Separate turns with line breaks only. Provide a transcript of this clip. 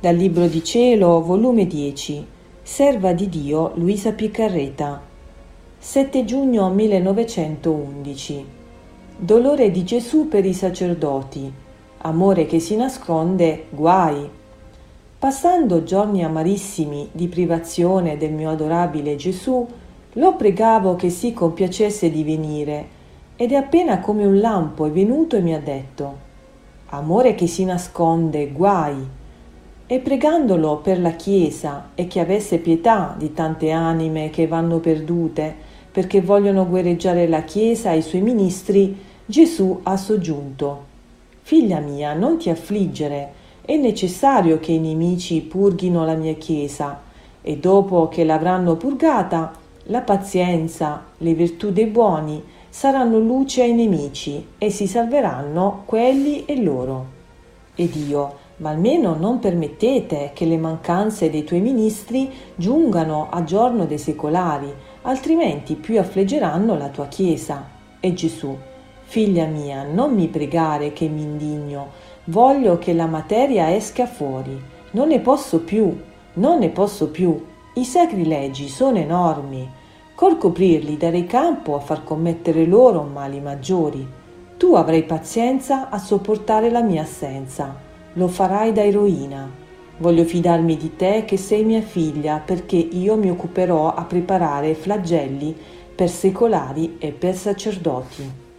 Dal Libro di Cielo, volume 10, Serva di Dio Luisa Piccarreta, 7 giugno 1911. Dolore di Gesù per i sacerdoti, amore che si nasconde, guai. Passando giorni amarissimi di privazione del mio adorabile Gesù, lo pregavo che si compiacesse di venire, ed è appena come un lampo è venuto e mi ha detto, amore che si nasconde, guai e pregandolo per la Chiesa e che avesse pietà di tante anime che vanno perdute perché vogliono guerreggiare la Chiesa e i suoi ministri, Gesù ha soggiunto Figlia mia, non ti affliggere, è necessario che i nemici purghino la mia Chiesa e dopo che l'avranno purgata, la pazienza, le virtù dei buoni saranno luce ai nemici e si salveranno quelli e loro. Ed io, ma almeno non permettete che le mancanze dei tuoi ministri giungano a giorno dei secolari, altrimenti più affleggeranno la tua Chiesa. E Gesù, figlia mia, non mi pregare che mi indigno, voglio che la materia esca fuori, non ne posso più, non ne posso più, i sacrilegi sono enormi, col coprirli darei campo a far commettere loro mali maggiori. Tu avrai pazienza a sopportare la mia assenza lo farai da eroina. Voglio fidarmi di te che sei mia figlia perché io mi occuperò a preparare flagelli per secolari e per sacerdoti.